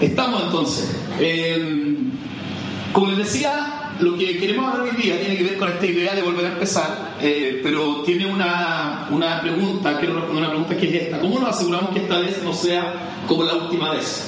Estamos entonces. Eh, como les decía, lo que queremos hablar hoy día tiene que ver con esta idea de volver a empezar, eh, pero tiene una, una pregunta, quiero responder una pregunta que es esta. ¿Cómo nos aseguramos que esta vez no sea como la última vez?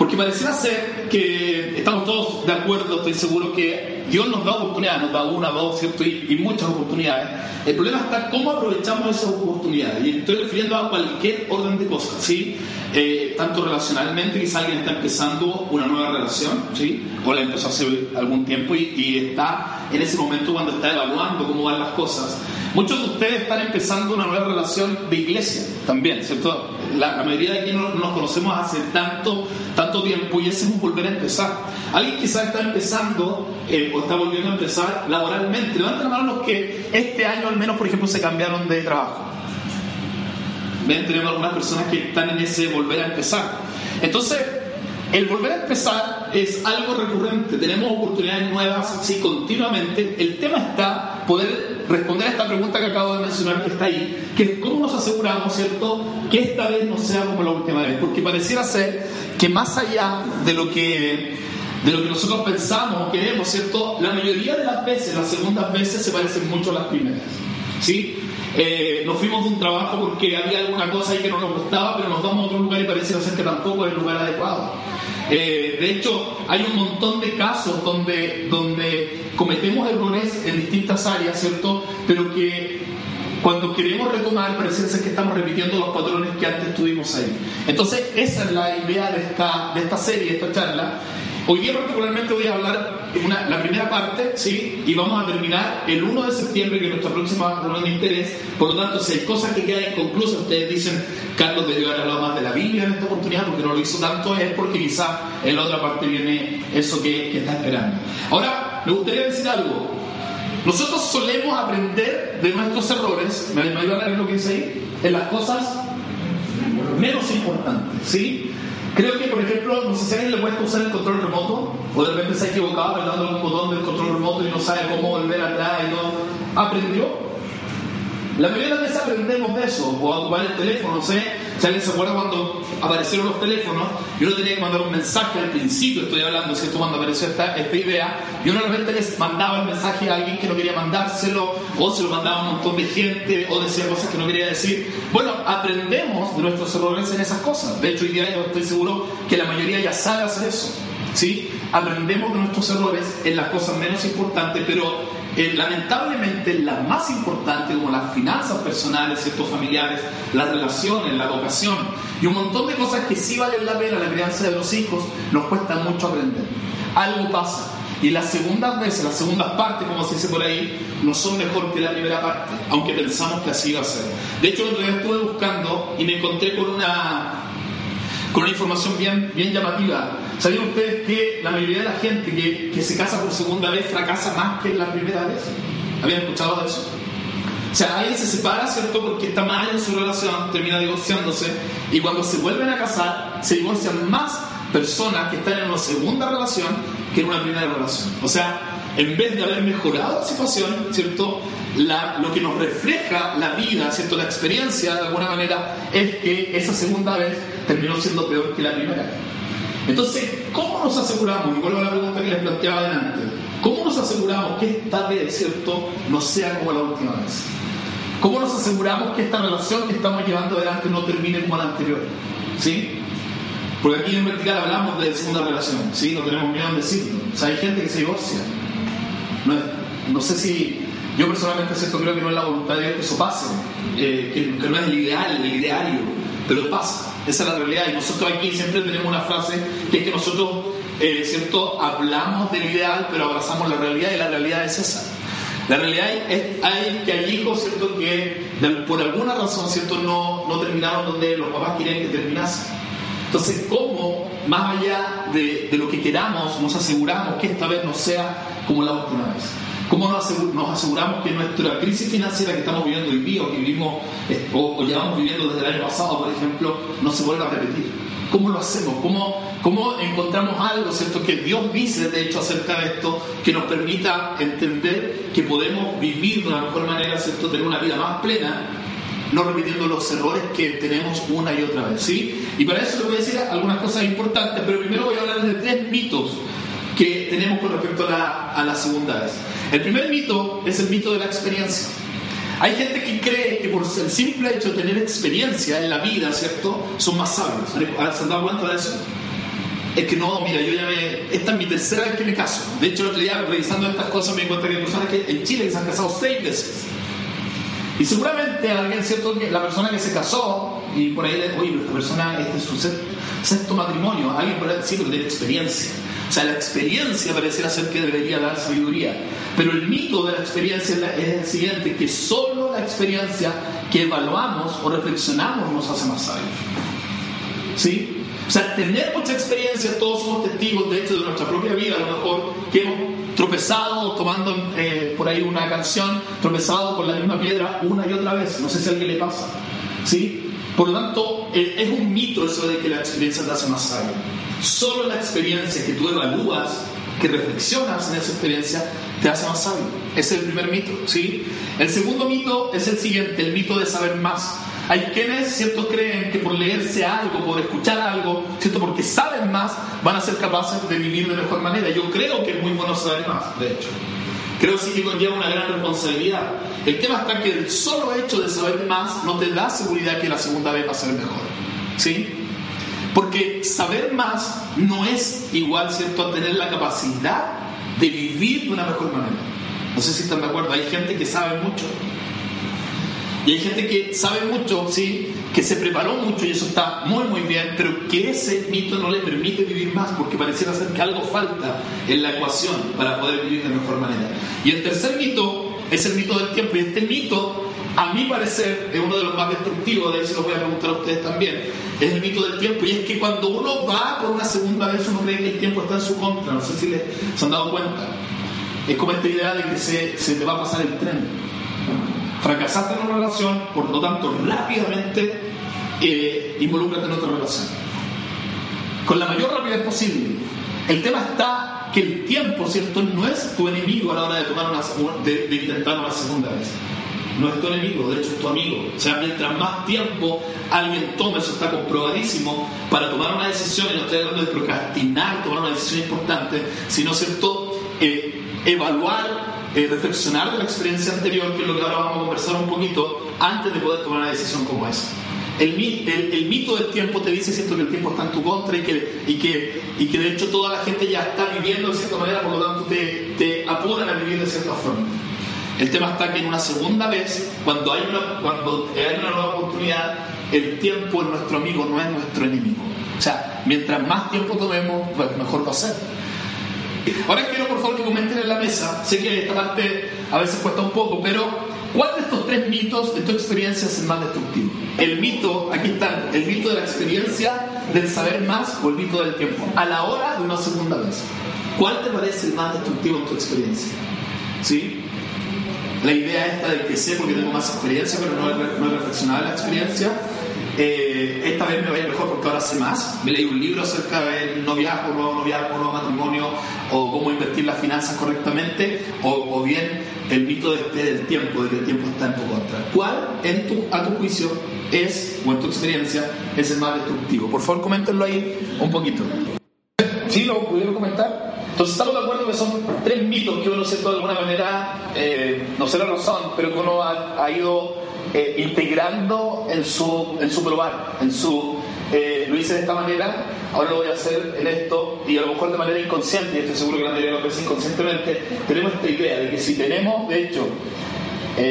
Porque pareciera ser que estamos todos de acuerdo, estoy seguro que Dios nos da oportunidades, nos da una, dos, ¿cierto? Y, muchas oportunidades. El problema está cómo aprovechamos esas oportunidades. Y estoy refiriendo a cualquier orden de cosas, ¿sí? Eh, tanto relacionalmente, quizá alguien está empezando una nueva relación, ¿sí? O la empezó hace algún tiempo y, y está en ese momento cuando está evaluando cómo van las cosas. Muchos de ustedes están empezando una nueva relación de iglesia también, ¿cierto? La, mayoría de aquí no, nos conocemos hace tanto, tanto tiempo y ese volver a empezar. Alguien quizás está empezando eh, o está volviendo a empezar laboralmente. Levanten la mano los que este año al menos, por ejemplo, se cambiaron de trabajo. Ven, tenemos algunas personas que están en ese volver a empezar. Entonces, el volver a empezar es algo recurrente, tenemos oportunidades nuevas así continuamente. El tema está poder responder a esta pregunta que acabo de mencionar que está ahí, que es cómo nos aseguramos, ¿cierto?, que esta vez no sea como la última vez, porque pareciera ser que más allá de lo que de lo que nosotros pensamos o queremos, ¿cierto? La mayoría de las veces, las segundas veces se parecen mucho a las primeras, ¿sí? Eh, nos fuimos de un trabajo porque había alguna cosa ahí que no nos gustaba, pero nos vamos a otro lugar y pareciera ser que tampoco es el lugar adecuado. Eh, de hecho, hay un montón de casos donde, donde cometemos errores en distintas áreas, ¿cierto? Pero que cuando queremos retomar, ser que estamos repitiendo los patrones que antes tuvimos ahí. Entonces, esa es la idea de esta, de esta serie, de esta charla, Hoy día particularmente voy a hablar una, la primera parte, ¿sí? Y vamos a terminar el 1 de septiembre, que es nuestra próxima reunión de interés. Por lo tanto, si hay cosas que quedan inconclusas, ustedes dicen, Carlos debió haber hablado más de la Biblia en esta oportunidad, porque no lo hizo tanto, es porque quizá en la otra parte viene eso que, que está esperando. Ahora, me gustaría decir algo. Nosotros solemos aprender de nuestros errores, ¿me, ayudan lo que dice ahí? En las cosas menos importantes, ¿sí? Creo que, por ejemplo, no sé si alguien le cuesta usar el control remoto, o de repente se ha equivocado apretando un botón del control remoto y no sabe cómo volver atrás y no. ¿Aprendió? La mayoría de las veces aprendemos de eso, o a ocupar el teléfono, no sé, si alguien se acuerda cuando aparecieron los teléfonos, yo no tenía que mandar un mensaje al principio, estoy hablando, ¿cierto? Cuando apareció esta, esta idea, y uno de repente les mandaba el mensaje a alguien que no quería mandárselo, o se lo mandaba a un montón de gente, o decía cosas que no quería decir. Bueno, aprendemos de nuestros errores en esas cosas. De hecho, hoy día yo estoy seguro que la mayoría ya sabe hacer eso. ¿Sí? Aprendemos de nuestros errores en las cosas menos importantes, pero eh, lamentablemente las más importantes, como las finanzas personales, ciertos familiares, las relaciones, la vocación y un montón de cosas que sí valen la pena, la crianza de los hijos, nos cuesta mucho aprender. Algo pasa. Y las segundas veces, las segundas partes, como se dice por ahí, no son mejor que la primera parte, aunque pensamos que así va a ser. De hecho, otro día estuve buscando y me encontré con una, con una información bien, bien llamativa ¿Sabían ustedes que la mayoría de la gente que, se casa por segunda vez fracasa más que la primera vez? ¿Habían escuchado eso? O sea, alguien se separa, ¿cierto? Porque está mal en su relación, termina divorciándose, y cuando se vuelven a casar, se divorcian más personas que están en una segunda relación que en una primera relación. O sea, en vez de haber mejorado la situación, ¿cierto? Lo que nos refleja la vida, ¿cierto? La experiencia, de alguna manera, es que esa segunda vez terminó siendo peor que la primera. Entonces, ¿cómo nos aseguramos? Y vuelvo a la pregunta que les planteaba adelante. ¿Cómo nos aseguramos que esta vez, ¿cierto?, no sea como la última vez. ¿Cómo nos aseguramos que esta relación que estamos llevando adelante no termine como la anterior? ¿Sí? Porque aquí en Vertical hablamos de segunda relación, ¿sí? No tenemos miedo en decirlo. O hay gente que se divorcia. No, sé si. Yo personalmente cierto creo que no es la voluntad de que eso pase, eh, que, que no es el ideal, el ideario, pero pasa. Esa es la realidad. Y nosotros aquí siempre tenemos una frase que es que nosotros, eh, ¿cierto? Hablamos del ideal, pero abrazamos la realidad y la realidad es esa. La realidad es que hay hijos, ¿cierto? Que por alguna razón, ¿cierto? No, no terminaron donde los papás querían que terminasen. Entonces, ¿cómo, más allá de, de, lo que queramos, nos aseguramos que esta vez no sea como la última vez? ¿Cómo nos aseguramos que nuestra crisis financiera que estamos viviendo hoy día o que vivimos eh, o, llevamos viviendo desde el año pasado, por ejemplo, no se vuelva a repetir? ¿Cómo lo hacemos? ¿Cómo, ¿Cómo encontramos algo, ¿cierto? Que Dios dice, de hecho, acerca de esto, que nos permita entender que podemos vivir de una mejor manera, ¿cierto? Tener una vida más plena no repitiendo los errores que tenemos una y otra vez. ¿sí? Y para eso les voy a decir algunas cosas importantes, pero primero voy a hablar de tres mitos que tenemos con respecto a la, a la segunda vez. El primer mito es el mito de la experiencia. Hay gente que cree que por el simple hecho de tener experiencia en la vida, ¿cierto? Son más sabios. ¿Se han dado cuenta de eso? Es que no, mira, yo ya me. Esta es mi tercera vez que me caso. De hecho, el otro día, revisando estas cosas, me encontré que personas que en Chile se han casado seis veces. Y seguramente alguien, ¿cierto? La persona que se casó, y por ahí, oye, esta persona, este es su sexto matrimonio, alguien por ahí sí, pero tiene experiencia. O sea, la experiencia pareciera ser que debería dar sabiduría. Pero el mito de la experiencia es el siguiente, que solo la experiencia que evaluamos o reflexionamos nos hace más sabios. ¿Sí? O sea, tener mucha experiencia, todos somos testigos, de hecho, de nuestra propia vida, a lo mejor, que hemos tropezado tomando eh, por ahí una canción, tropezado con la misma piedra una y otra vez. No sé si a alguien le pasa. ¿Sí? Por lo tanto, eh, es un mito eso de que la experiencia te hace más sabio. Solo la experiencia que tú evalúas, que reflexionas en esa experiencia, te hace más sabio. Ese es el primer mito, ¿sí? El segundo mito es el siguiente, el mito de saber más. Hay quienes, ¿cierto?, creen que por leerse algo, por escuchar algo, ¿cierto?, porque saben más, van a ser capaces de vivir de mejor manera. Yo creo que es muy bueno saber más, de hecho. Creo sí que conlleva una gran responsabilidad. El tema está que el solo hecho de saber más no te da seguridad que la segunda vez va a ser mejor. ¿Sí? Porque saber más no es igual, ¿cierto?, a tener la capacidad de vivir de una mejor manera. No sé si están de acuerdo. Hay gente que sabe mucho. Y hay gente que sabe mucho, sí, que se preparó mucho y eso está muy, muy bien, pero que ese mito no le permite vivir más porque pareciera ser que algo falta en la ecuación para poder vivir de mejor manera. Y el tercer mito es el mito del tiempo. Y este mito a mi parecer, es uno de los más destructivos, de ahí se lo voy a preguntar a ustedes también, es el mito del tiempo. Y es que cuando uno va por una segunda vez, uno cree que el tiempo está en su contra. No sé si se han dado cuenta. Es como esta idea de que se, se te va a pasar el tren. Fracasaste en una relación, por lo tanto, rápidamente eh, involúcrate en otra relación. Con la mayor rapidez posible. El tema está que el tiempo, ¿cierto?, no es tu enemigo a la hora de, tomar una, de, de intentar una segunda vez no es tu enemigo, de hecho es tu amigo. O sea, mientras más tiempo alguien tome, eso está comprobadísimo, para tomar una decisión, y no estoy hablando de procrastinar, tomar una decisión importante, sino, ¿cierto?, eh, evaluar, eh, reflexionar de la experiencia anterior, que es lo que ahora vamos a conversar un poquito, antes de poder tomar una decisión como esa. El, el, mito del tiempo te dice ¿cierto? que el tiempo está en tu contra y que, y, que, y que de hecho toda la gente ya está viviendo de cierta manera, por lo tanto te, te apuran a vivir de cierta forma. El tema está que en una segunda vez, cuando hay una, cuando hay una nueva oportunidad, el tiempo es nuestro amigo, no es nuestro enemigo. O sea, mientras más tiempo tomemos, pues mejor va a ser. Ahora quiero por favor que comenten en la mesa. Sé que esta parte a veces cuesta un poco, pero ¿cuál de estos tres mitos de tu experiencia es el más destructivo? El mito, aquí está, el mito de la experiencia, del saber más o el mito del tiempo. A la hora de una segunda vez. ¿Cuál te parece el más destructivo en tu experiencia? ¿Sí? la idea esta de que sé porque tengo más experiencia, pero no he, no he reflexionado en la experiencia. Eh, esta vez me va a ir mejor porque ahora sé más. Me leí un libro acerca del noviazgo, nuevo noviazgo, nuevo matrimonio, o cómo invertir las finanzas correctamente, o, bien el mito de este del tiempo, de que el tiempo está en tu contra. ¿Cuál, en tu, a tu juicio, es, o en tu experiencia, es el más destructivo? Por favor, coméntenlo ahí un poquito. ¿Sí? ¿Lo pudieron comentar? Entonces estamos de acuerdo que son tres mitos que uno, de alguna manera, eh, no sé la razón, pero que uno ha, ido eh, integrando en su, en su probar, en su... Eh, lo hice de esta manera, ahora lo voy a hacer en esto, y a lo mejor de manera inconsciente, y estoy seguro que la mayoría lo hace inconscientemente, tenemos esta idea de que si tenemos, de hecho,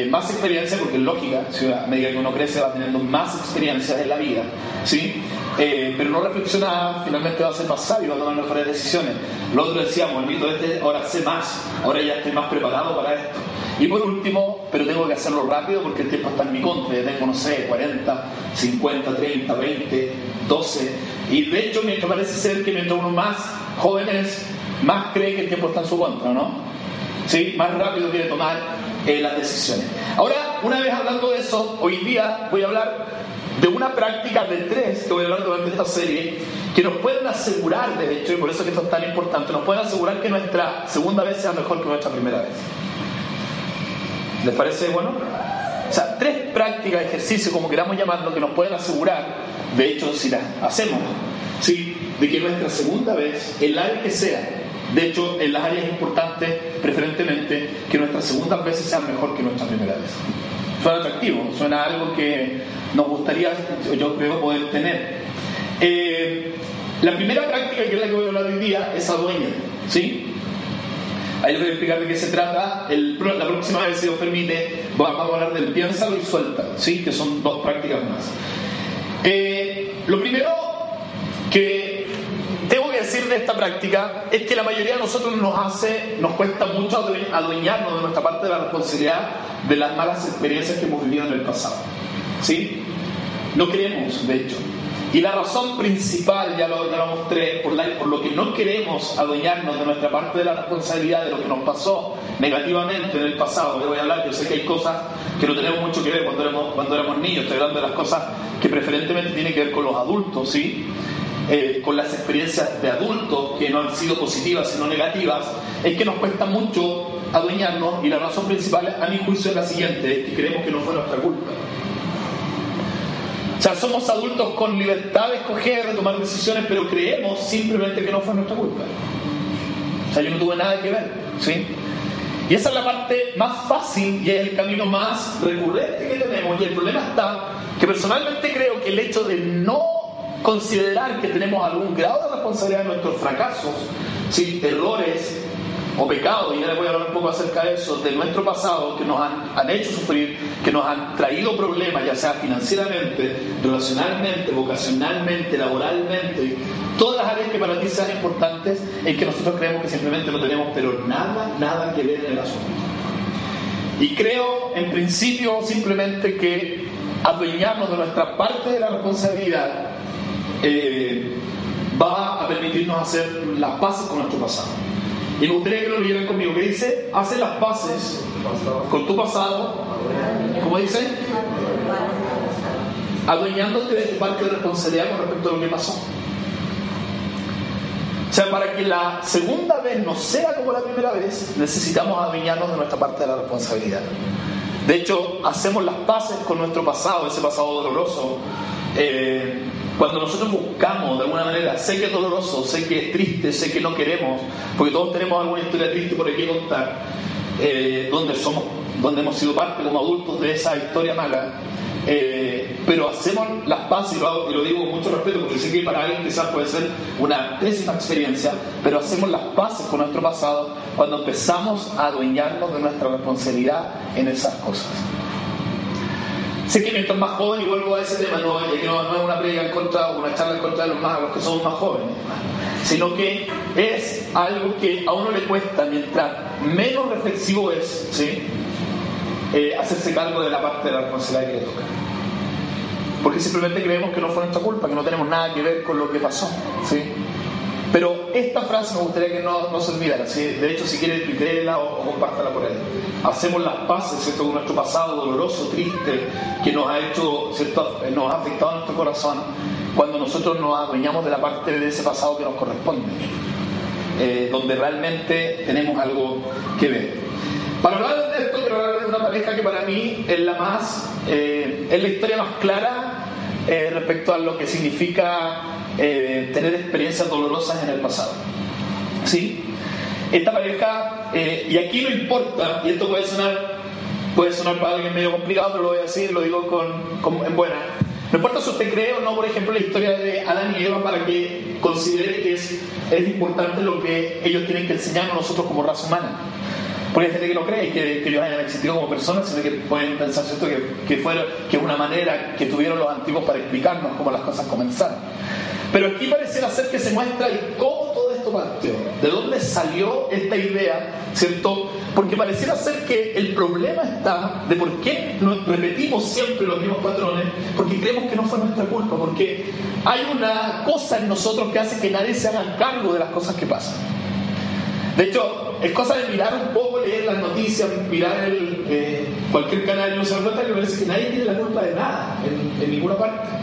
más experiencia, porque es lógica, a medida que uno crece va teniendo más experiencia en la vida, ¿sí? Eh, pero no reflexiona, finalmente va a ser más sabio, va a tomar mejores decisiones. Lo otro decíamos, el mito este, ahora sé más, ahora ya estoy más preparado para esto. Y por último, pero tengo que hacerlo rápido porque el tiempo está en mi contra, ya tengo, no sé, 40, 50, 30, 20, 12. Y de hecho, mientras parece ser que mientras uno más jóvenes, más cree que el tiempo está en su contra, ¿no? ¿Sí? Más rápido quiere tomar eh, las decisiones. Ahora, una vez hablando de eso, hoy día voy a hablar de una práctica de tres que voy a hablar durante esta serie, que nos pueden asegurar, de hecho, y por eso que esto es tan importante, nos pueden asegurar que nuestra segunda vez sea mejor que nuestra primera vez. ¿Les parece bueno? O sea, tres prácticas, ejercicios, como queramos llamarlo, que nos pueden asegurar, de hecho, si las hacemos, ¿sí? de que nuestra segunda vez, el área que sea, de hecho, en las áreas importantes, preferentemente, que nuestras segundas veces sean mejor que nuestra primera vez. Suena atractivo, suena algo que nos gustaría, yo creo, poder tener. Eh, la primera práctica, que es la que voy a hablar hoy día, es adueña. ¿sí? Ahí les voy a explicar de qué se trata. la próxima vez, si Dios permite, vamos a hablar del piénsalo y suelta, ¿sí? que son dos prácticas más. Eh, lo primero que tengo que decir de esta práctica es que la mayoría de nosotros nos hace, nos cuesta mucho adueñarnos de nuestra parte de la responsabilidad de las malas experiencias que hemos vivido en el pasado. ¿Sí? No queremos, de hecho. Y la razón principal, ya lo, mostré, por, por, lo que no queremos adueñarnos de nuestra parte de la responsabilidad de lo que nos pasó negativamente en el pasado, que voy a hablar, yo sé que hay cosas que no tenemos mucho que ver cuando éramos, cuando éramos niños, estoy hablando de las cosas que preferentemente tienen que ver con los adultos, ¿sí? Eh, con las experiencias de adultos que no han sido positivas sino negativas, es que nos cuesta mucho adueñarnos y la razón principal a mi juicio es la siguiente, es que creemos que no fue nuestra culpa. O sea, somos adultos con libertad de escoger, de tomar decisiones, pero creemos simplemente que no fue nuestra culpa. O sea, yo no tuve nada que ver, ¿sí? Y esa es la parte más fácil y es el camino más recurrente que tenemos. Y el problema está que personalmente creo que el hecho de no considerar que tenemos algún grado de responsabilidad en nuestros fracasos, ¿sí? errores, o pecado, y ya les voy a hablar un poco acerca de eso, de nuestro pasado, que nos han, hecho sufrir, que nos han traído problemas, ya sea financieramente, relacionalmente, vocacionalmente, laboralmente, todas las áreas que para ti sean importantes, en que nosotros creemos que simplemente no tenemos, pero nada, nada que ver en el asunto. Y creo, en principio, simplemente que adueñarnos de nuestra parte de la responsabilidad eh, va a permitirnos hacer las paces con nuestro pasado. Y me gustaría que lo leyeran conmigo, que dice, hace las paces con tu pasado, ¿cómo dice? Adueñándote de tu parte de responsabilidad con respecto a lo que pasó. O sea, para que la segunda vez no sea como la primera vez, necesitamos adueñarnos de nuestra parte de la responsabilidad. De hecho, hacemos las paces con nuestro pasado, ese pasado doloroso. Eh, cuando nosotros buscamos de alguna manera, sé que es doloroso, sé que es triste, sé que no queremos, porque todos tenemos alguna historia triste por aquí contar, eh, donde somos, donde hemos sido parte como adultos de esa historia mala, eh, pero hacemos las paces, y lo, y lo, digo con mucho respeto, porque sé que para alguien quizás puede ser una pésima experiencia, pero hacemos las paces con nuestro pasado cuando empezamos a adueñarnos de nuestra responsabilidad en esas cosas. Sé que mientras más joven, y vuelvo a ese tema, no, es una predica en contra o una charla en contra de los magos que somos más jóvenes, sino que es algo que a uno le cuesta, mientras menos reflexivo es, ¿sí? Eh, hacerse cargo de la parte de la responsabilidad que le toca. Porque simplemente creemos que no fue nuestra culpa, que no tenemos nada que ver con lo que pasó. ¿sí? Pero esta frase me gustaría que no, no se olvidara. De hecho, si quiere, créela o, o, compártala por ahí. Hacemos las paces ¿cierto? con nuestro pasado doloroso, triste, que nos ha hecho, ¿cierto? nos ha afectado a nuestro corazón, cuando nosotros nos adueñamos de la parte de ese pasado que nos corresponde, eh, donde realmente tenemos algo que ver. Para hablar de esto, quiero hablar de una pareja que para mí es la más, eh, es la historia más clara eh, respecto a lo que significa eh, tener experiencias dolorosas en el pasado. ¿Sí? Esta pareja, eh, y aquí no importa, y esto puede sonar, puede sonar para alguien medio complicado, pero lo voy a decir, lo digo con, en buena. No importa si usted cree o no, por ejemplo, la historia de Adán y Eva para que considere que es, es importante lo que ellos tienen que enseñarnos nosotros como raza humana. Hay gente que no cree que, que ellos hayan existido como personas, sino que pueden pensar ¿cierto? Que, que, que es una manera que tuvieron los antiguos para explicarnos cómo las cosas comenzaron. Pero aquí pareciera ser que se muestra cómo todo esto partió, de dónde salió esta idea, ¿cierto? Porque pareciera ser que el problema está de por qué repetimos siempre los mismos patrones, porque creemos que no fue nuestra culpa, porque hay una cosa en nosotros que hace que nadie se haga cargo de las cosas que pasan. De hecho, es cosa de mirar un poco, leer las noticias, mirar el, eh, cualquier canal da cuenta que parece que nadie tiene la culpa de nada, en, en ninguna parte.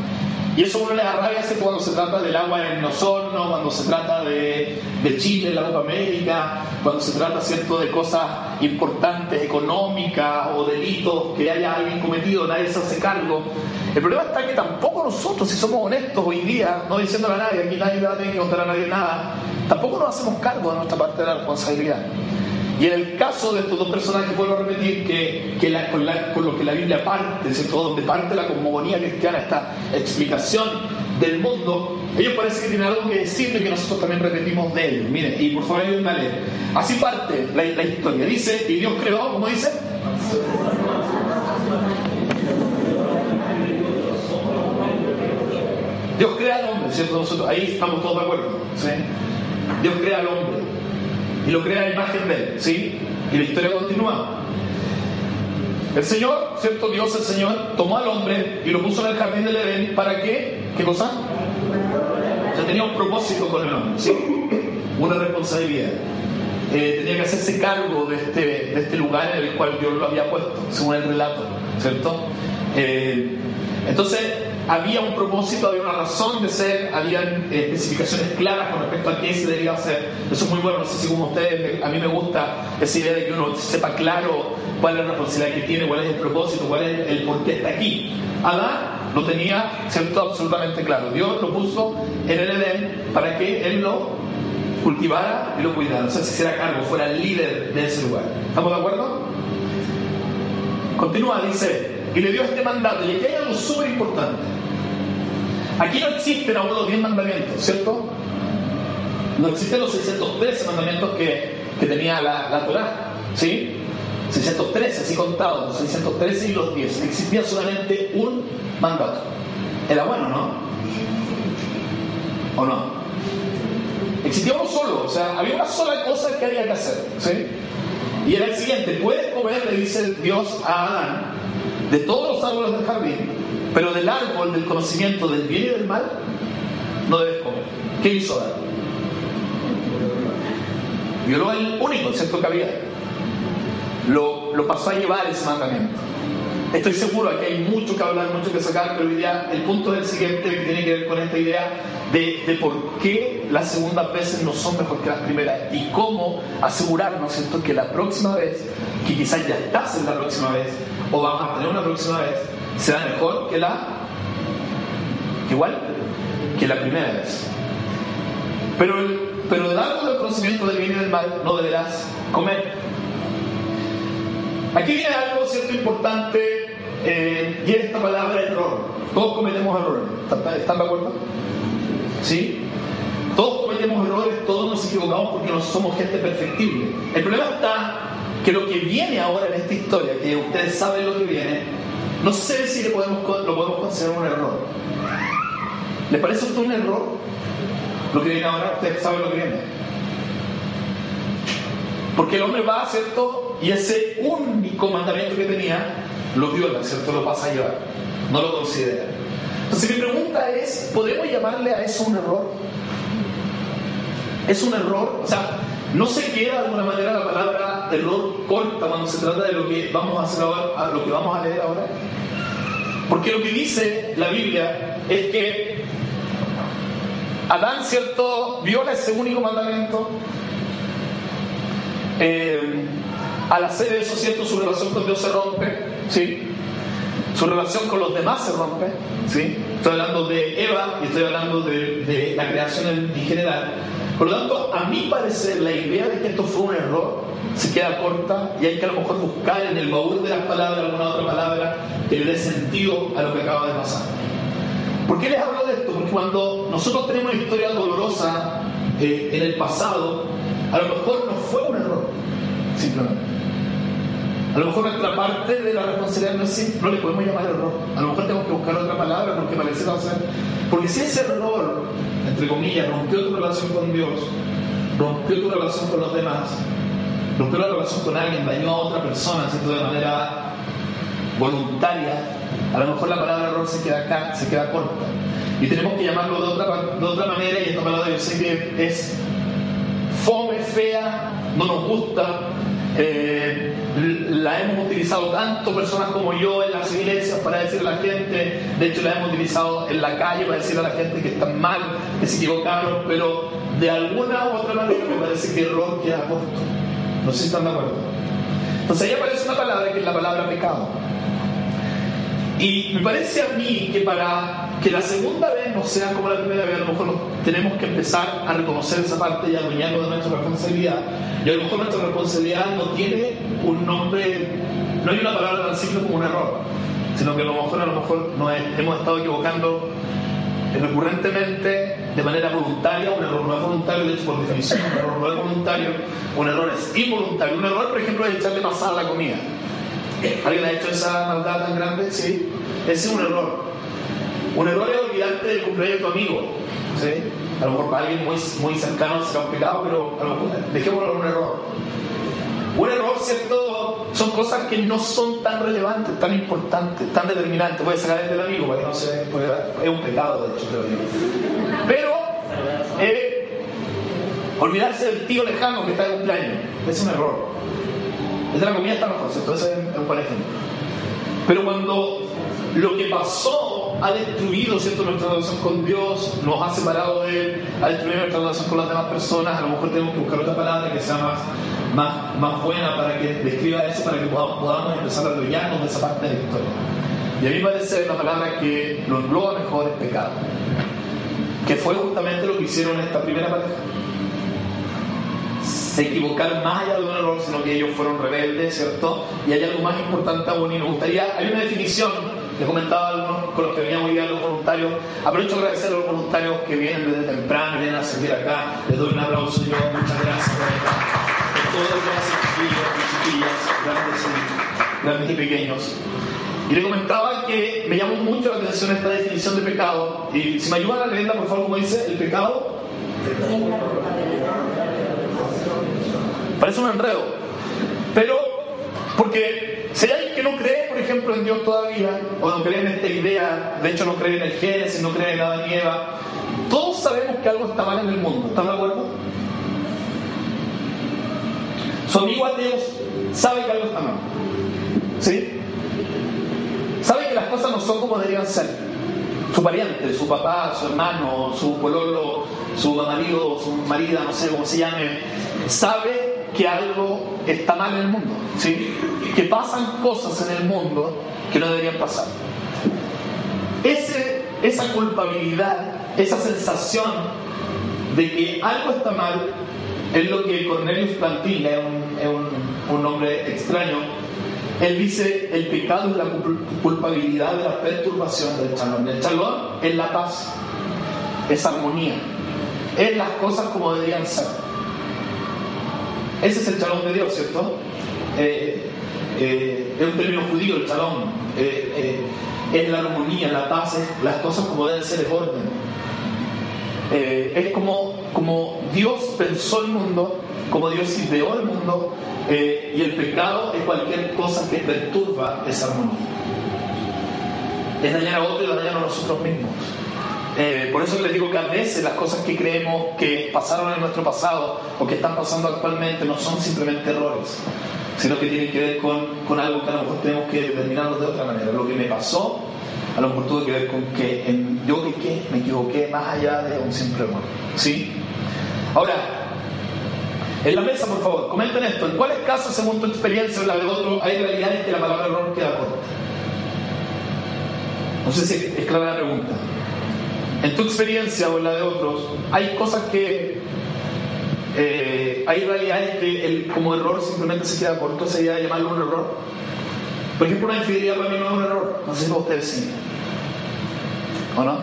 Y eso uno le da rabia cuando se trata del agua en Osorno, cuando se trata de, de Chile, la Copa América, cuando se trata ¿cierto? de cosas importantes, económicas o delitos que haya alguien cometido, nadie se hace cargo. El problema está que tampoco nosotros, si somos honestos hoy día, no diciéndole a nadie, aquí nadie va a tener que contar a nadie nada, tampoco nos hacemos cargo de nuestra parte de la responsabilidad. Y en el caso de estos dos personajes, vuelvo a repetir que, con, lo que la Biblia parte, ¿cierto? donde parte la cosmogonía cristiana, esta explicación del mundo, ellos parece que tienen algo que decir y que nosotros también repetimos de él. Miren, y por favor ayúdenme a leer. Así parte la, la historia. Dice, y Dios creó, ¿cómo dice? Dios crea al hombre, ¿cierto? Nosotros, ahí estamos todos de acuerdo. Dios crea al hombre y lo crea a imagen de él, ¿sí? Y la historia continúa. El Señor, ¿cierto? Dios, el Señor, tomó al hombre y lo puso en el jardín del Edén. ¿Para qué? ¿Qué cosa? O sea, tenía un propósito con el hombre, ¿sí? Una responsabilidad. Eh, tenía que hacerse cargo de este, de este lugar en el cual Dios lo había puesto, según el relato, ¿cierto? Eh, entonces, había un propósito, había una razón de ser, había eh, especificaciones claras con respecto a qué se debía hacer. Eso es muy bueno, no sé si como ustedes, a mí me gusta esa idea de que uno sepa claro cuál es la responsabilidad que tiene, cuál es el propósito, cuál es el, por qué está aquí. Adán lo tenía ¿cierto? absolutamente claro. Dios lo puso en el Edén para que él lo cultivara y lo cuidara, o sea, se hiciera cargo, fuera el líder de ese lugar. ¿Estamos de acuerdo? Continúa, dice, y le dio este mandato. Y aquí hay algo súper importante. Aquí no existen aún los 10 mandamientos, ¿cierto? No existen los 613 mandamientos que, que tenía la, la Torah, ¿sí? 613, así contados, los 613 y los 10. Existía solamente un mandato. Era bueno, ¿no? ¿O no? Existía uno solo, o sea, había una sola cosa que había que hacer, ¿sí? Y era el siguiente, puedes comer, le dice Dios a Adán, de todos los árboles del jardín, pero del árbol del conocimiento del bien y del mal no debes comer. ¿Qué hizo Adán? Violó el único concepto que había. Lo, lo pasó a llevar ese mandamiento. Estoy seguro que hay mucho que hablar, mucho que sacar, pero el punto es el siguiente que tiene que ver con esta idea de, por qué las segundas veces no son mejor que las primeras y cómo asegurarnos ¿cierto? que la próxima vez, que quizás ya estás en la próxima vez, o vamos a tener una próxima vez, será mejor que la igual que la primera vez. Pero, el, pero del árbol del conocimiento del bien y del mal no deberás comer. Aquí viene algo cierto importante eh, y es esta palabra error. Todos cometemos errores. ¿Están de acuerdo? ¿Sí? Todos cometemos errores, todos nos equivocamos porque no somos gente perfectible. El problema está que lo que viene ahora en esta historia, que ustedes saben lo que viene, no sé si lo podemos, lo podemos considerar un error. ¿Les parece usted un error? Lo que viene ahora, ustedes saben lo que viene. Porque el hombre va, ¿cierto? Y ese único mandamiento que tenía, lo viola, ¿cierto? Lo pasa a llevar. No lo considera. Entonces mi pregunta es, ¿podemos llamarle a eso un error? ¿Es un error? O sea, ¿no se queda de alguna manera la palabra error corta cuando se trata de lo que vamos a hacer ahora, lo que vamos a leer ahora? Porque lo que dice la Biblia es que Adán, ¿cierto?, viola ese único mandamiento. Eh, al hacer eso, ¿cierto?, su relación con Dios se rompe, ¿sí? Su relación con los demás se rompe, ¿sí? Estoy hablando de Eva y estoy hablando de, de la creación en, en general. Por lo tanto, a mi parecer, la idea de que esto fue un error se queda corta y hay que a lo mejor buscar en el baúl de las palabras alguna otra palabra que le dé sentido a lo que acaba de pasar. ¿Por qué les hablo de esto? Porque cuando nosotros tenemos una historia dolorosa eh, en el pasado, a lo mejor no fue un error, simplemente. A lo mejor nuestra parte de la responsabilidad no, es, no le podemos llamar error. A lo mejor tenemos que buscar otra palabra porque parece a ser. Porque si ese error, entre comillas, rompió tu relación con Dios, rompió tu relación con los demás, rompió la relación con alguien, dañó a otra persona, ¿cierto? De manera voluntaria, a lo mejor la palabra error se queda acá, se queda corta. Y tenemos que llamarlo de otra, de otra manera, y esta palabra yo sé que es fome, fea, no nos gusta, Eh, la hemos utilizado tanto personas como yo en las iglesias para decirle a la gente, de hecho la hemos utilizado en la calle para decirle a la gente que están mal, que se equivocaron, pero de alguna u otra manera me parece que error queda corto. No sé si están de acuerdo. Entonces ahí aparece una palabra que es la palabra pecado. Y me parece a mí que para que la segunda vez no sea como la primera vez, a lo mejor tenemos que empezar a reconocer esa parte y adueñarnos de nuestra responsabilidad. Y a lo mejor nuestra responsabilidad no tiene un nombre, no hay una palabra tan simple como un error, sino que a lo mejor a lo mejor hemos estado equivocando recurrentemente de manera voluntaria, un error no es voluntario, de hecho por definición un error no es voluntario, un error es involuntario. Un error, por ejemplo, es echarle sal a la comida. ¿Alguien ha hecho esa maldad tan grande? Sí. Ese es un error. Un error es olvidarte del cumpleaños de tu amigo. ¿sí? A lo mejor para alguien muy, muy cercano será un pecado, pero a lo mejor dejémoslo un error. Un error, ¿cierto? Son cosas que no son tan relevantes, tan importantes, tan determinantes. Voy a sacar el del amigo para que no se. Es un pecado, de hecho, creo yo. Pero, eh, olvidarse del tío lejano que está de cumpleaños es un error. El de la comida está mejor, ¿cierto? Ese es un buen ejemplo. Pero cuando lo que pasó ha destruido ¿cierto? nuestra relación con Dios, nos ha separado de Él, ha destruido nuestra relación con las demás personas, a lo mejor tenemos que buscar otra palabra que sea más, más, más buena para que describa eso, para que podamos, empezar a apoyarnos de esa parte de la historia. Y a mí me parece la palabra que lo engloba mejor es pecado, que fue justamente lo que hicieron esta primera pareja se equivocaron más allá de un error, sino que ellos fueron rebeldes, ¿cierto? Y hay algo más importante aún, y me gustaría, hay una definición, le comentaba algunos con los que veníamos hoy a los voluntarios, aprovecho a agradecer a los voluntarios que vienen desde temprano, vienen a servir acá, les doy un aplauso yo, muchas gracias por estar, por todo lo que hacen chiquillos y chiquillas, grandes y, pequeños. Y le comentaba que me llamó mucho la atención esta definición de pecado, y si me ayudan a leerla, por favor, como dice, el pecado Parece un enredo. Pero, porque si hay alguien que no cree, por ejemplo, en Dios todavía, o no cree en esta idea, de hecho no cree en el Génesis, no cree en Adán y Eva, todos sabemos que algo está mal en el mundo. ¿Están de acuerdo? Su amigo ateo sabe que algo está mal. ¿Sí? Sabe que las cosas no son como deberían ser. Su pariente, su papá, su hermano, su pololo, su marido, su marida, no sé cómo se llame, sabe que algo está mal en el mundo, ¿sí? Que pasan cosas en el mundo que no deberían pasar. Esa culpabilidad, esa sensación de que algo está mal, es lo que Cornelius Plantinga, es un, es un, nombre extraño, él dice, el pecado es la culpabilidad de la perturbación del chalón. El chalón es la paz, es armonía, es las cosas como deberían ser. Ese es el chalón de Dios, ¿cierto? Eh, eh, es un término judío, el chalón. Eh, es la armonía, la paz, las cosas como deben ser, es orden. es como, como Dios pensó el mundo, como Dios ideó el mundo, y el pecado es cualquier cosa que perturba esa armonía. Es dañar a otro y dañar a nosotros mismos. Eh, por eso les digo que a veces las cosas que creemos que pasaron en nuestro pasado o que están pasando actualmente no son simplemente errores, sino que tienen que ver con, algo que a lo mejor tenemos que determinarlo de otra manera. Lo que me pasó a lo mejor tuvo que ver con que en, yo que me equivoqué más allá de un simple error. ¿Sí? Ahora, en la mesa, por favor, comenten esto. ¿En cuáles casos, según tu experiencia o la de otro, hay realidades que la palabra error queda corta? No sé si es clara la pregunta en tu experiencia o en la de otros, hay cosas que. Eh, hay realidades que como error simplemente se queda corto, sería llamarlo un error. Por ejemplo, una infidelidad para mí no es un error, no sé si para ustedes sí. ¿O no?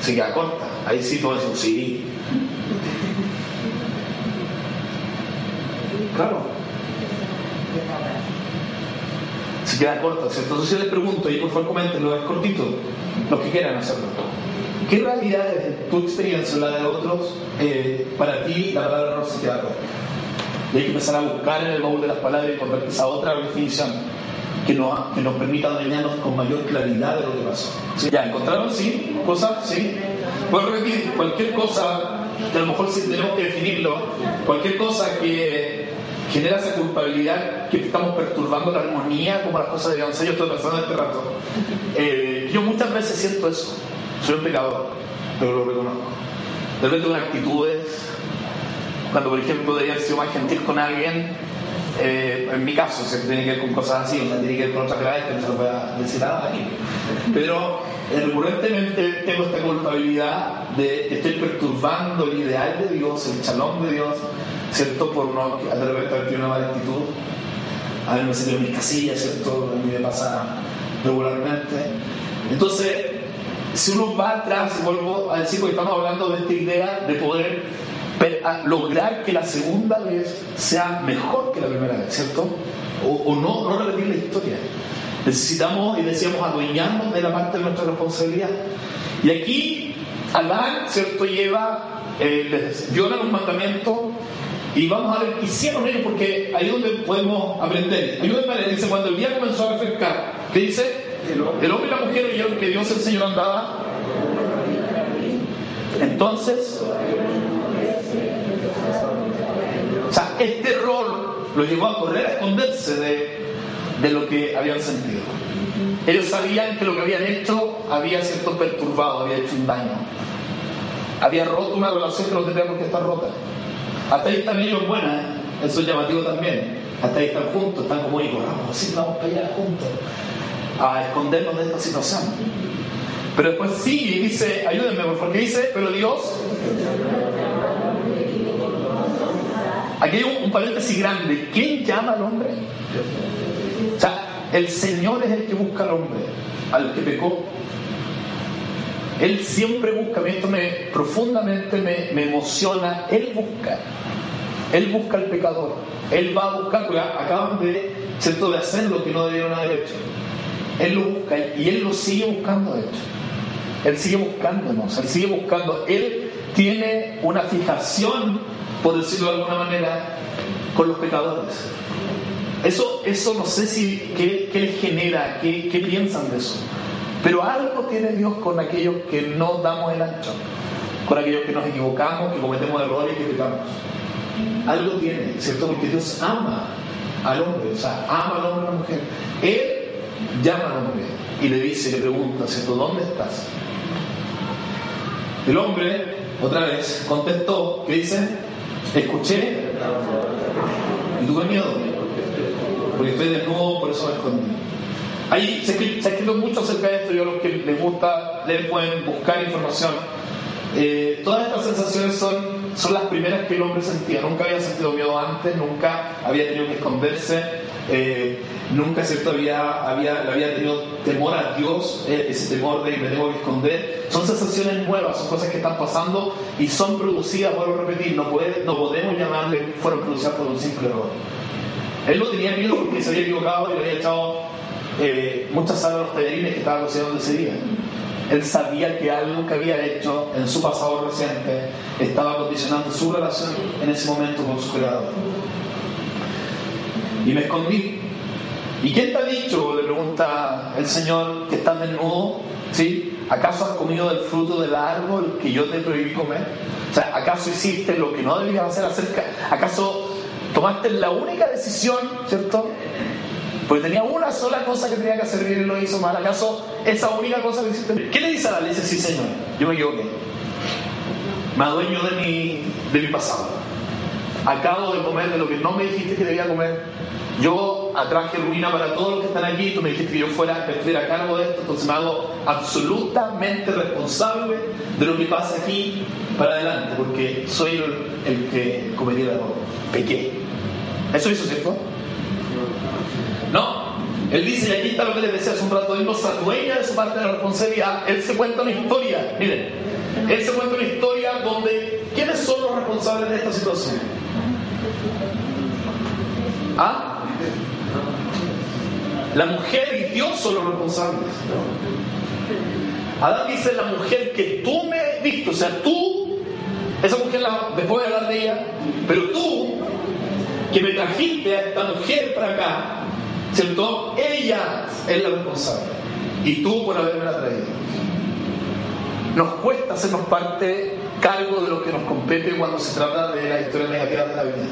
Se queda corta, ahí sí todo eso, sí. Claro. Se queda corta, ¿cierto? Entonces yo les pregunto, y por favor comentenlo, es cortito, los que quieran hacerlo. ¿Qué realidades de tu experiencia o la de otros, eh, para ti la palabra error se queda corta? Y hay que empezar a buscar en el baúl de las palabras y encontrar esa otra definición que nos, permita dominarnos con mayor claridad de lo que pasó. ¿Ya encontraron? Sí, cosas, sí. Puedo cualquier cosa, que a lo mejor sí tenemos que definirlo, cualquier cosa que, genera esa culpabilidad que estamos perturbando la armonía como las cosas de ser. Yo estoy pensando en este rato. Eh, yo muchas veces siento eso. Soy un pecador, pero lo reconozco. De repente unas actitudes, cuando por ejemplo debería ser más gentil con alguien, eh, en mi caso, se tiene que ver con cosas así, no tiene que ver con otras graves que no se lo voy a decir nada aquí. Pero recurrentemente tengo esta culpabilidad de que estoy perturbando el ideal de Dios, el chalón de Dios, ¿cierto? Por no de repente haber tenido una mala actitud, haberme salido en mis casillas, ¿cierto? A mí me pasa regularmente. Entonces, si uno va atrás, vuelvo a decir, porque estamos hablando de esta idea de poder lograr que la segunda vez sea mejor que la primera vez, ¿cierto? O, no, repetir la historia. Necesitamos, y decíamos, adueñarnos de la parte de nuestra responsabilidad. Y aquí, Adán, ¿cierto?, lleva, eh, les dio un mandamiento y vamos a ver qué hicieron ellos, porque ahí es donde podemos aprender. Ayúdenme dice, cuando el día comenzó a refrescar, ¿qué dice? El hombre y la mujer oyeron que Dios el Señor andaba. Entonces, o sea, este error lo llevó a correr a esconderse de, lo que habían sentido. Ellos sabían que lo que habían hecho había sido perturbado, había hecho un daño. Había roto una relación que no tendría por qué estar rota. Hasta ahí están ellos buenas, ¿eh? eso es llamativo también. Hasta ahí están juntos, están como hijos, vamos, así vamos para allá juntos, a escondernos de esta situación. Pero después sí, dice, ayúdenme, por favor, dice, pero Dios Aquí hay un, paréntesis grande. ¿Quién llama al hombre? O sea, el Señor es el que busca al hombre, al que pecó. Él siempre busca, esto me, profundamente me, emociona, Él busca, Él busca al pecador, Él va a buscar, porque acaban de, de hacer lo que no debieron haber hecho. Él lo busca y Él lo sigue buscando, de hecho. Él sigue buscándonos, Él sigue buscando, Él tiene una fijación por decirlo de alguna manera, con los pecadores. Eso, eso no sé si qué, les genera, qué, qué, piensan de eso. Pero algo tiene Dios con aquellos que no damos el ancho, con aquellos que nos equivocamos, que cometemos errores y que pecamos. Algo tiene, ¿cierto? Porque Dios ama al hombre, o sea, ama al hombre y a la mujer. Él llama al hombre y le dice, le pregunta, ¿cierto? ¿Dónde estás? El hombre, otra vez, contestó, ¿qué dice? Escuché y tuve miedo, porque estoy desnudo, por eso me escondí. Ahí se, ha escrito mucho acerca de esto, yo a los que les gusta leer pueden buscar información. Eh, todas estas sensaciones son, son las primeras que el hombre sentía. Nunca había sentido miedo antes, nunca había tenido que esconderse, eh, nunca ¿cierto? Había, había, había tenido temor a Dios, eh, ese temor de me tengo que esconder. Son sensaciones nuevas, son cosas que están pasando y son producidas, vuelvo a repetir, no, puede, no podemos llamarle fueron producidas por un simple error. Él no tenía miedo porque se había equivocado y le había echado eh, muchas sal a los tallarines que estaban cocinando ese día. Él sabía que algo que había hecho en su pasado reciente estaba condicionando su relación en ese momento con su creador y me escondí. ¿Y quién te ha dicho? Le pregunta el Señor que está desnudo. ¿Sí? ¿Acaso has comido del fruto del árbol que yo te prohibí comer? O sea, ¿acaso hiciste lo que no debías hacer acerca? ¿Acaso tomaste la única decisión, ¿cierto? Porque tenía una sola cosa que tenía que hacer bien y lo hizo mal. ¿Acaso esa única cosa que hiciste? ¿Qué le dice a la ley? Dice, sí, Señor, yo me equivoqué. Me adueño de mi, de mi pasado. Acabo de comer de lo que no me dijiste que debía comer yo atraje ruina para todos los que están aquí, tú me dijiste que yo fuera, estuviera a cargo de esto, entonces me hago absolutamente responsable de lo que pasa aquí para adelante, porque soy el, que cometí el error, pequé. ¿Eso hizo, cierto? No, él dice, y aquí está lo que les decía hace un rato, él no se adueña de su parte de la responsabilidad, él se cuenta una historia, miren, él se cuenta una historia donde, ¿quiénes son los responsables de esta situación? ¿Ah? La mujer y Dios son los responsables. Adán dice la mujer que tú me viste, o sea, tú, esa mujer, la, después de hablar de ella, pero tú, que me trajiste a esta mujer para acá, ¿cierto? Ella es la responsable. Y tú por haberme la traído. Nos cuesta hacernos parte, cargo de lo que nos compete cuando se trata de la historia negativa de la vida.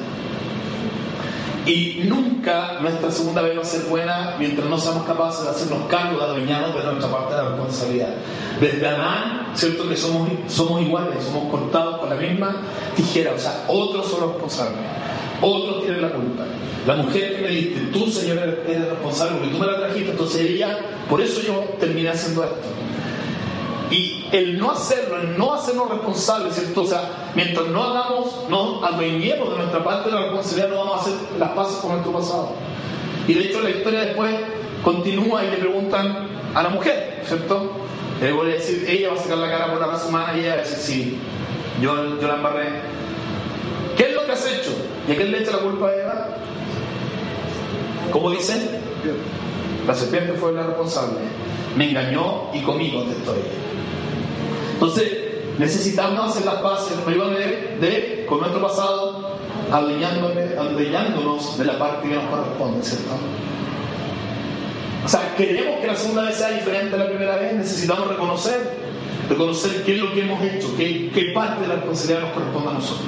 Y nunca nuestra segunda vez va a ser buena mientras no seamos capaces de hacernos cargo de adueñarnos de nuestra parte de la responsabilidad. Desde Adán, ¿cierto? Que somos, somos iguales, somos cortados con la misma tijera, o sea, otros son los responsables, otros tienen la culpa. La mujer que me diste, tú, Señor, eres responsable porque tú me la trajiste, entonces ella, por eso yo terminé haciendo esto. Y el no hacerlo, el no hacernos responsables, ¿cierto? O sea, mientras no hagamos, no adueñemos de nuestra parte de la responsabilidad, no vamos a hacer las paces con nuestro pasado. Y de hecho la historia después continúa y le preguntan a la mujer, ¿cierto? Le voy a decir, ella va a sacar la cara por la raza humana y ella va a decir, sí, yo, yo la embarré. ¿Qué es lo que has hecho? ¿Y a quién le echa la culpa a Eva? ¿Cómo dice? La serpiente fue la responsable. Me engañó y comí, contestó ella. Entonces, necesitamos hacer las paces de, de, con nuestro pasado, adueñándonos de la parte que nos corresponde, ¿cierto? O sea, queremos que la segunda vez sea diferente a la primera vez, necesitamos reconocer, reconocer qué es lo que hemos hecho, qué, qué parte de la responsabilidad nos corresponde a nosotros.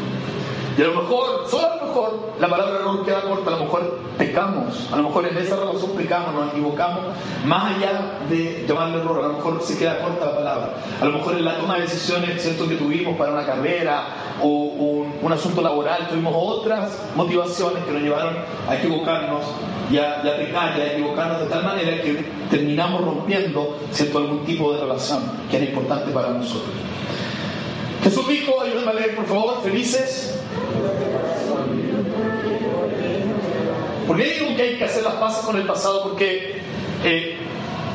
Y a lo mejor, solo a lo mejor, la palabra error queda corta, a lo mejor pecamos, a lo mejor en esa relación pecamos, nos equivocamos, más allá de llamarle error, a lo mejor se queda corta la palabra. A lo mejor en la toma de decisiones ¿cierto? que tuvimos para una carrera o un, asunto laboral, tuvimos otras motivaciones que nos llevaron a equivocarnos y a, pecar y a equivocarnos de tal manera que terminamos rompiendo ¿cierto? algún tipo de relación que era importante para nosotros. Jesús dijo, ayúdenme a leer por favor, felices ¿Por qué digo que hay que hacer las paces con el pasado? Porque eh,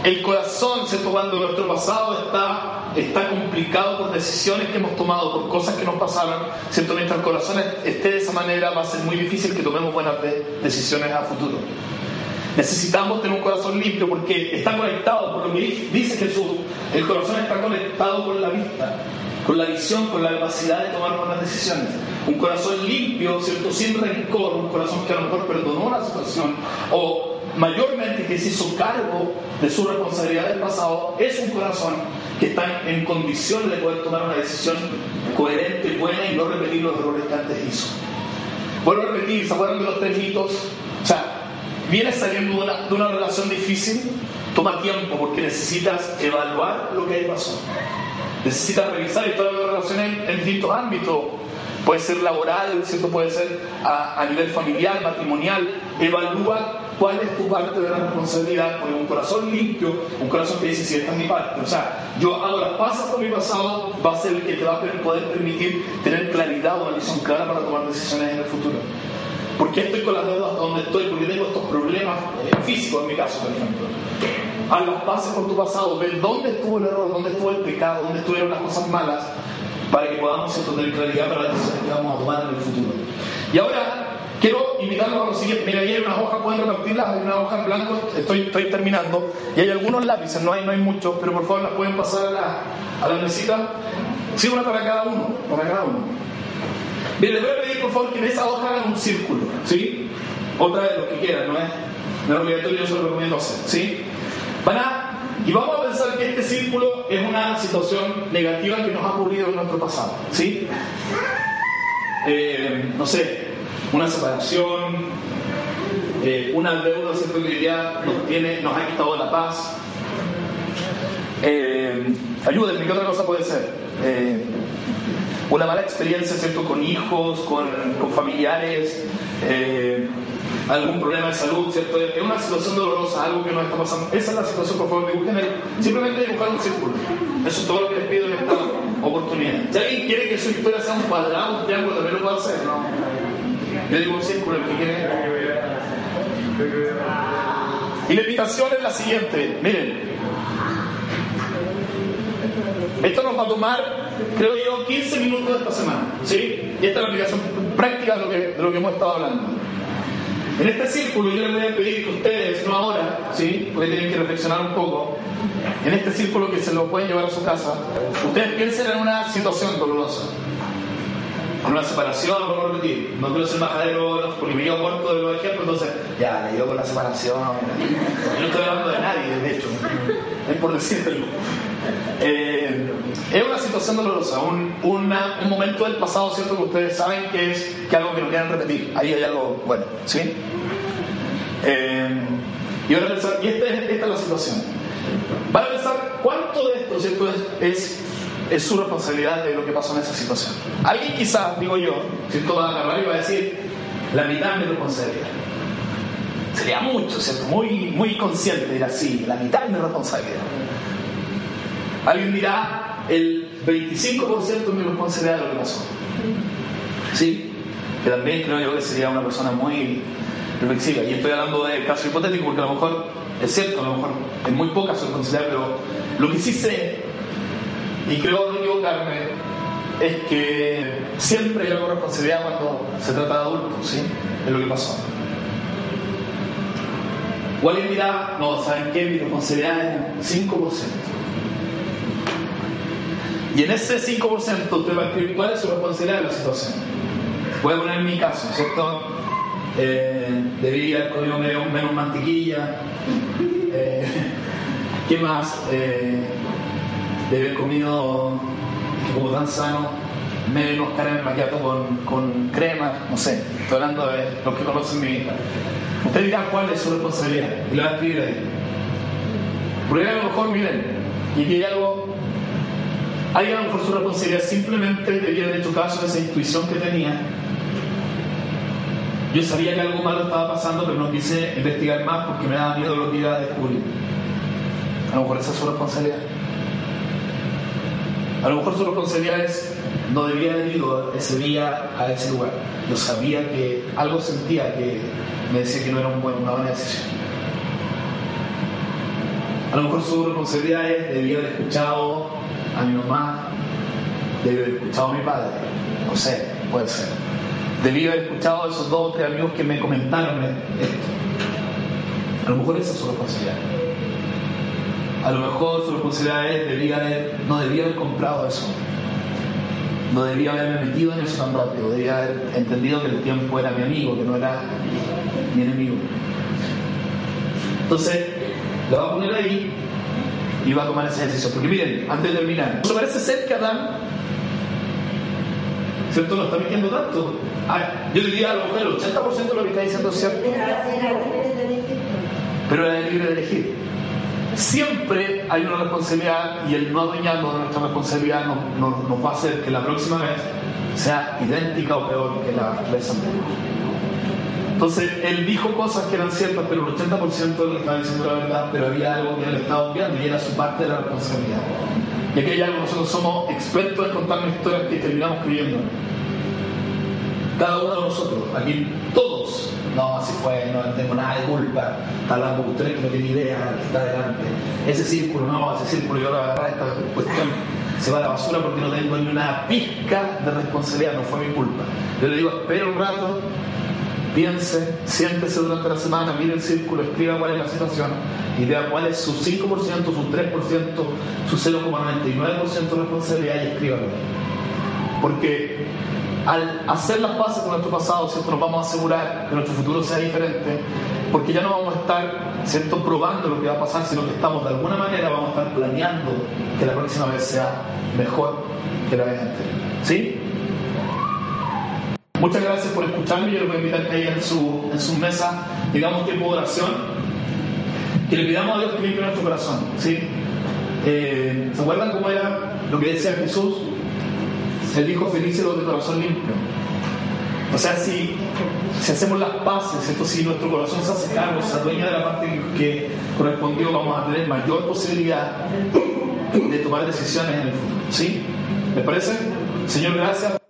el corazón, ¿cierto? Cuando nuestro pasado está, está complicado por decisiones que hemos tomado, por cosas que nos pasaron, ¿cierto? El corazón esté de esa manera, va a ser muy difícil que tomemos buenas decisiones a futuro. Necesitamos tener un corazón limpio porque está conectado, por lo que dice Jesús, el corazón está conectado con la vista, con la visión, con la capacidad de tomar buenas decisiones un corazón limpio, ¿cierto? Sin rencor, un corazón que a lo mejor perdonó la situación o mayormente que se hizo cargo de su responsabilidad del pasado, es un corazón que está en condiciones de poder tomar una decisión coherente, buena y no repetir los errores que antes hizo. Vuelvo a repetir, ¿se acuerdan de los tres mitos? O sea, vienes saliendo de una, de una relación difícil, toma tiempo porque necesitas evaluar lo que ahí pasó. Necesitas revisar y todas las relaciones en distintos ámbitos puede ser laboral, ¿cierto? puede ser a, nivel familiar, matrimonial. Evalúa cuál es tu parte de responsabilidad, con un corazón limpio, un corazón que dice, si esta es mi parte. O sea, yo hago las pasas con mi pasado, va a ser el que te va a poder permitir tener claridad, una visión clara para tomar decisiones en el futuro. ¿Por qué estoy con las deudas donde estoy? Porque tengo estos problemas eh, físicos en mi caso, por ejemplo. Haz las pases con tu pasado, ver dónde estuvo el error, dónde estuvo el pecado, dónde estuvieron las cosas malas para que podamos tener claridad para las decisiones que vamos a tomar en el futuro. Y ahora quiero invitarlos a lo siguiente. Mira, ahí hay unas hojas, pueden repartirlas, hay una hoja en blanco, estoy, estoy terminando, y hay algunos lápices, no hay, no hay muchos, pero por favor las pueden pasar a la, a la mesita. Sí, una para cada uno, para cada uno. Bien, les voy a pedir por favor que en esa hoja hagan un círculo, ¿sí? Otra de lo que quieran, no es, no es obligatorio, yo se lo recomiendo hacer, ¿sí? Van a y vamos a pensar que este círculo es una situación negativa que nos ha ocurrido en nuestro pasado. ¿Sí? Eh, no sé, una separación, eh, una deuda que ya nos, tiene, nos ha quitado la paz. Eh, ayúdenme, ¿qué otra cosa puede ser? Eh, una mala experiencia ¿cierto? con hijos, con familiares algún problema de salud, ¿cierto? Es una situación dolorosa, algo que nos está pasando. Esa es la situación, por favor, dibujen ahí. Simplemente dibujar un círculo. Eso es todo lo que les pido en esta oportunidad. Si alguien quiere que su historia sea un cuadrado, un triángulo, también lo puede hacer, ¿no? Yo digo un círculo, el que quiere. Y la invitación es la siguiente, miren. Esto nos va a tomar, creo yo, 15 minutos esta semana, ¿sí? Y esta es la aplicación práctica de de lo que hemos estado hablando. En este círculo yo les voy a pedir que ustedes, no ahora, ¿sí? porque tienen que reflexionar un poco, en este círculo que se lo pueden llevar a su casa, ustedes piensen en una situación dolorosa. En una separación, no puedo repetir, no quiero ser majadero porque me llevo muerto de los ejemplos, entonces, ya, le con la separación. Yo no estoy hablando de nadie, de hecho, es por decirlo. Eh, es una situación dolorosa, un, un momento del pasado, ¿cierto? Que ustedes saben que es que algo que no quieren repetir. Ahí hay algo bueno, ¿sí? Eh, y ahora pensar, y esta es, esta es la situación. Van a pensar cuánto de esto, ¿cierto? Es, es, su responsabilidad de lo que pasó en esa situación. Alguien quizás, digo yo, ¿cierto? Va a agarrar y va a decir, la mitad de mi responsabilidad. Sería mucho, ¿cierto? Muy, muy consciente, dirá, sí, la mitad de mi responsabilidad. Alguien dirá, el 25% de mi responsabilidad de lo que pasó. ¿Sí? Que también creo yo que sería una persona muy reflexiva. Y estoy hablando de caso hipotético porque a lo mejor es cierto, a lo mejor es muy poca su responsabilidad, pero lo que sí sé, y creo no equivocarme, es que siempre hay una responsabilidad cuando se trata de adultos, ¿sí? Es lo que pasó. O alguien dirá, no, ¿saben qué? Mi responsabilidad es 5%. Y en ese 5% usted va a escribir cuál es su responsabilidad de la situación. Voy a poner mi caso, ¿cierto? Eh, debí haber comido menos, mantequilla. Eh, ¿Qué más? Eh, haber comido, como tan sano, menos carne maquillato con, con crema, no sé. Estoy hablando de los que conocen mi vida. Usted dirá cuál es su responsabilidad y lo va a escribir ahí. Porque a lo mejor, miren, y aquí hay algo Alguien a lo mejor su responsabilidad simplemente debía haber hecho caso a esa intuición que tenía. Yo sabía que algo malo estaba pasando, pero no quise investigar más porque me daba miedo lo que iba a descubrir. A lo mejor esa es su responsabilidad. A lo mejor su responsabilidad es no debía haber ido ese día a ese lugar. Yo sabía que algo sentía que me decía que no era un buen, una buena decisión. A lo mejor su responsabilidad es debía haber escuchado a mi mamá, debí haber escuchado a mi padre, no sé, puede ser. Debí haber escuchado a esos dos o tres amigos que me comentaron esto. A lo mejor esa es su responsabilidad. A lo mejor su responsabilidad es, debía haber, no debía haber comprado eso. No debía haberme metido en eso tan rápido. Debía haber entendido que el tiempo era mi amigo, que no era mi enemigo. Entonces, lo va a poner ahí y va a tomar ese ejercicio. Porque miren, antes de terminar, ¿no parece ser que Adán, ¿cierto? Lo está mintiendo tanto. Yo diría a lo mejor el 80% de lo que está diciendo es cierto. Pero era libre de elegir. Siempre hay una responsabilidad y el no adueñarnos de nuestra responsabilidad nos, nos va a hacer que la próxima vez sea idéntica o peor que la vez anterior. Entonces, él dijo cosas que eran ciertas, pero el 80% de lo estaba diciendo la verdad, pero había algo que él estaba obviando y era su parte de la responsabilidad. Y aquí hay algo, nosotros somos expertos en contar historias que terminamos creyendo. Cada uno de nosotros, aquí todos, no, así fue, no tengo nada de culpa, está hablando con usted que no tiene idea, que está adelante. Ese círculo, no, ese círculo yo lo agarré esta cuestión se va a la basura porque no tengo ni una pizca de responsabilidad, no fue mi culpa. Yo le digo, espera un rato, piense, siéntese durante la semana, mire el círculo, escriba cuál es la situación y vea cuál es su 5%, su 3%, su 0,99% de responsabilidad y escríbalo. Porque al hacer las paces con nuestro pasado, ¿cierto? nos vamos a asegurar que nuestro futuro sea diferente, porque ya no vamos a estar ¿cierto? probando lo que va a pasar, sino que estamos de alguna manera, vamos a estar planeando que la próxima vez sea mejor que la vez anterior. ¿Sí? Muchas gracias por escucharme. Yo les voy a invitar ahí en su, en su mesa digamos tiempo de oración. Que le pidamos a Dios que limpie nuestro corazón. ¿sí? Eh, ¿Se acuerdan cómo era lo que decía Jesús? Él dijo felices los de corazón limpio. O sea, si, si hacemos las paces, esto si nuestro corazón se hace cargo, se adueña de la parte que correspondió, vamos a tener mayor posibilidad de tomar decisiones en el futuro. ¿Sí? ¿Les parece? Señor, gracias.